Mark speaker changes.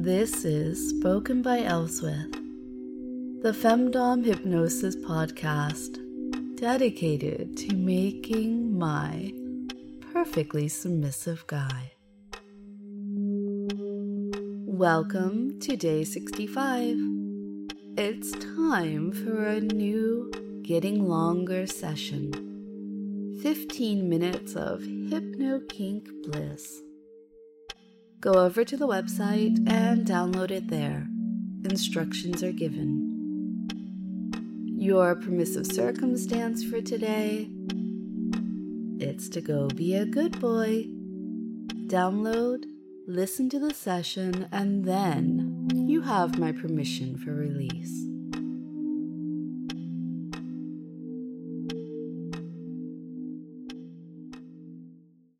Speaker 1: This is Spoken by Elswith, the Femdom Hypnosis podcast dedicated to making my perfectly submissive guy. Welcome to day 65. It's time for a new Getting Longer session. 15 minutes of Hypno Kink Bliss. Go over to the website and download it there. Instructions are given. Your permissive circumstance for today it's to go be a good boy. Download, listen to the session, and then you have my permission for release.